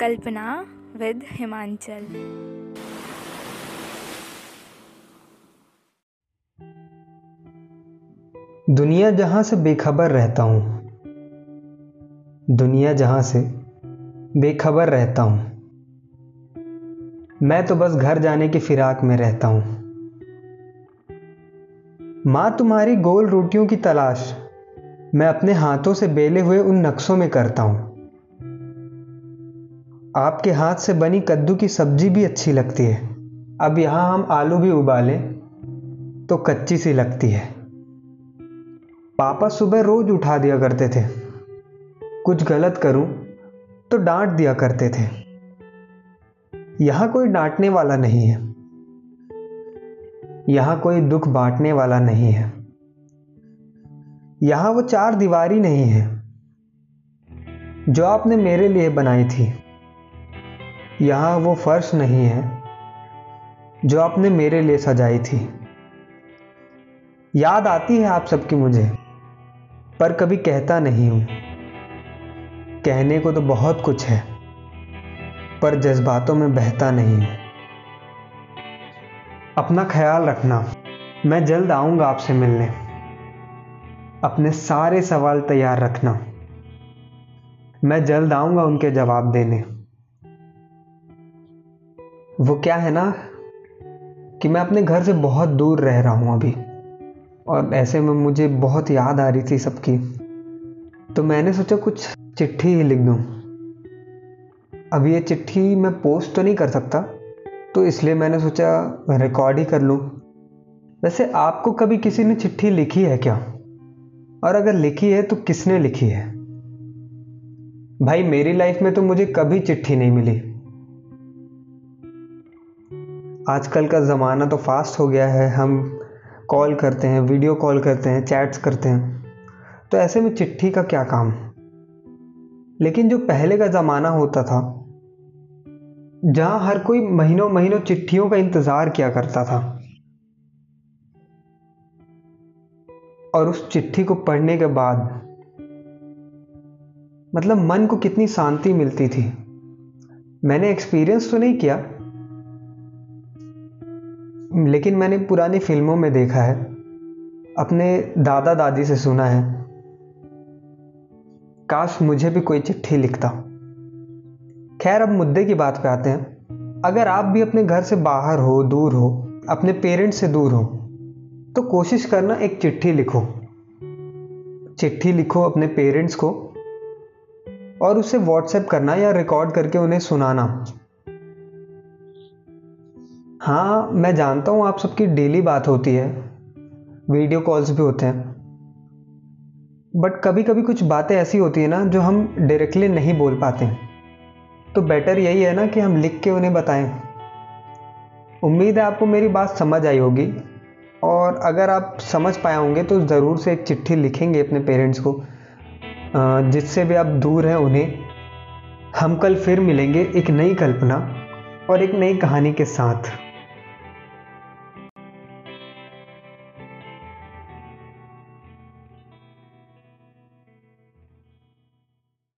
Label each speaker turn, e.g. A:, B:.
A: कल्पना with Himachal.
B: दुनिया जहाँ से बेखबर रहता हूँ, दुनिया जहाँ से बेखबर रहता हूँ, मैं तो बस घर जाने की फिराक में रहता हूँ। माँ तुम्हारी गोल रोटियों की तलाश मैं अपने हाथों से बेले हुए उन नक्शों में करता हूँ। आपके हाथ से बनी कद्दू की सब्ज़ी भी अच्छी लगती है। अब यहाँ हम आलू भी उबालें तो कच्ची सी लगती है। पापा सुबह रोज उठा दिया करते थे। कुछ गलत करूँ तो डांट दिया करते थे। यहाँ कोई डांटने वाला नहीं है। यहाँ कोई दुख बांटने वाला नहीं है। यहाँ वो चार दीवारी नहीं है, जो आपने मेरे लिए बनाई थी। यहाँ वो फर्श नहीं है, जो आपने मेरे लिए सजाई थी। याद आती है आप सबकी मुझे, पर कभी कहता नहीं हूँ। कहने को तो बहुत कुछ है, पर जज्बातों में बहता नहीं हूँ। अपना ख्याल रखना, मैं जल्द आऊँगा आपसे मिलने। अपने सारे सवाल तैयार रखना। मैं जल्द आऊँगा उनके जवाब देने। वो क्या है ना कि मैं अपने घर से बहुत दूर रह रहा हूँ अभी। और ऐसे में मुझे बहुत याद आ रही थी सबकी। तो मैंने सोचा कुछ चिट्ठी ही लिख दूँ। अब ये चिट्ठी मैं पोस्ट तो नहीं कर सकता तो इसलिए मैंने सोचा रिकॉर्ड ही कर लूँ। वैसे आपको कभी किसी ने चिट्ठी लिखी है क्या? और अगर लिखी है तो किसने लिखी है? भाई, मेरी लाइफ में तो मुझे कभी चिट्ठी नहीं मिली। आजकल का ज़माना तो फास्ट हो गया है, हम कॉल करते हैं वीडियो कॉल करते हैं चैट्स करते हैं। तो ऐसे में चिट्ठी का क्या काम? लेकिन जो पहले का ज़माना होता था, जहाँ हर कोई महीनों महीनों चिट्ठियों का इंतज़ार किया करता था, और उस चिट्ठी को पढ़ने के बाद मतलब मन को कितनी शांति मिलती थी। मैंने एक्सपीरियंस तो नहीं किया लेकिन मैंने पुरानी फ़िल्मों में देखा है। अपने दादा दादी से सुना है। काश मुझे भी कोई चिट्ठी लिखता। खैर, अब मुद्दे की बात पे आते हैं। अगर आप भी अपने घर से बाहर हो, दूर हो, अपने पेरेंट्स से दूर हो तो कोशिश करना एक चिट्ठी लिखो। चिट्ठी लिखो अपने पेरेंट्स को और उसे व्हाट्सएप करना या रिकॉर्ड करके उन्हें सुनाना। हाँ मैं जानता हूँ आप सबकी डेली बात होती है। वीडियो कॉल्स भी होते हैं। बट कभी कभी कुछ बातें ऐसी होती है ना, जो हम डायरेक्टली नहीं बोल पाते। तो बेटर यही है ना कि हम लिख के उन्हें बताएँ। उम्मीद है आपको मेरी बात समझ आई होगी। और अगर आप समझ पाए होंगे तो ज़रूर से एक चिट्ठी लिखेंगे अपने पेरेंट्स को जिससे भी आप दूर हैं उन्हें। हम कल फिर मिलेंगे एक नई कल्पना और एक नई कहानी के साथ।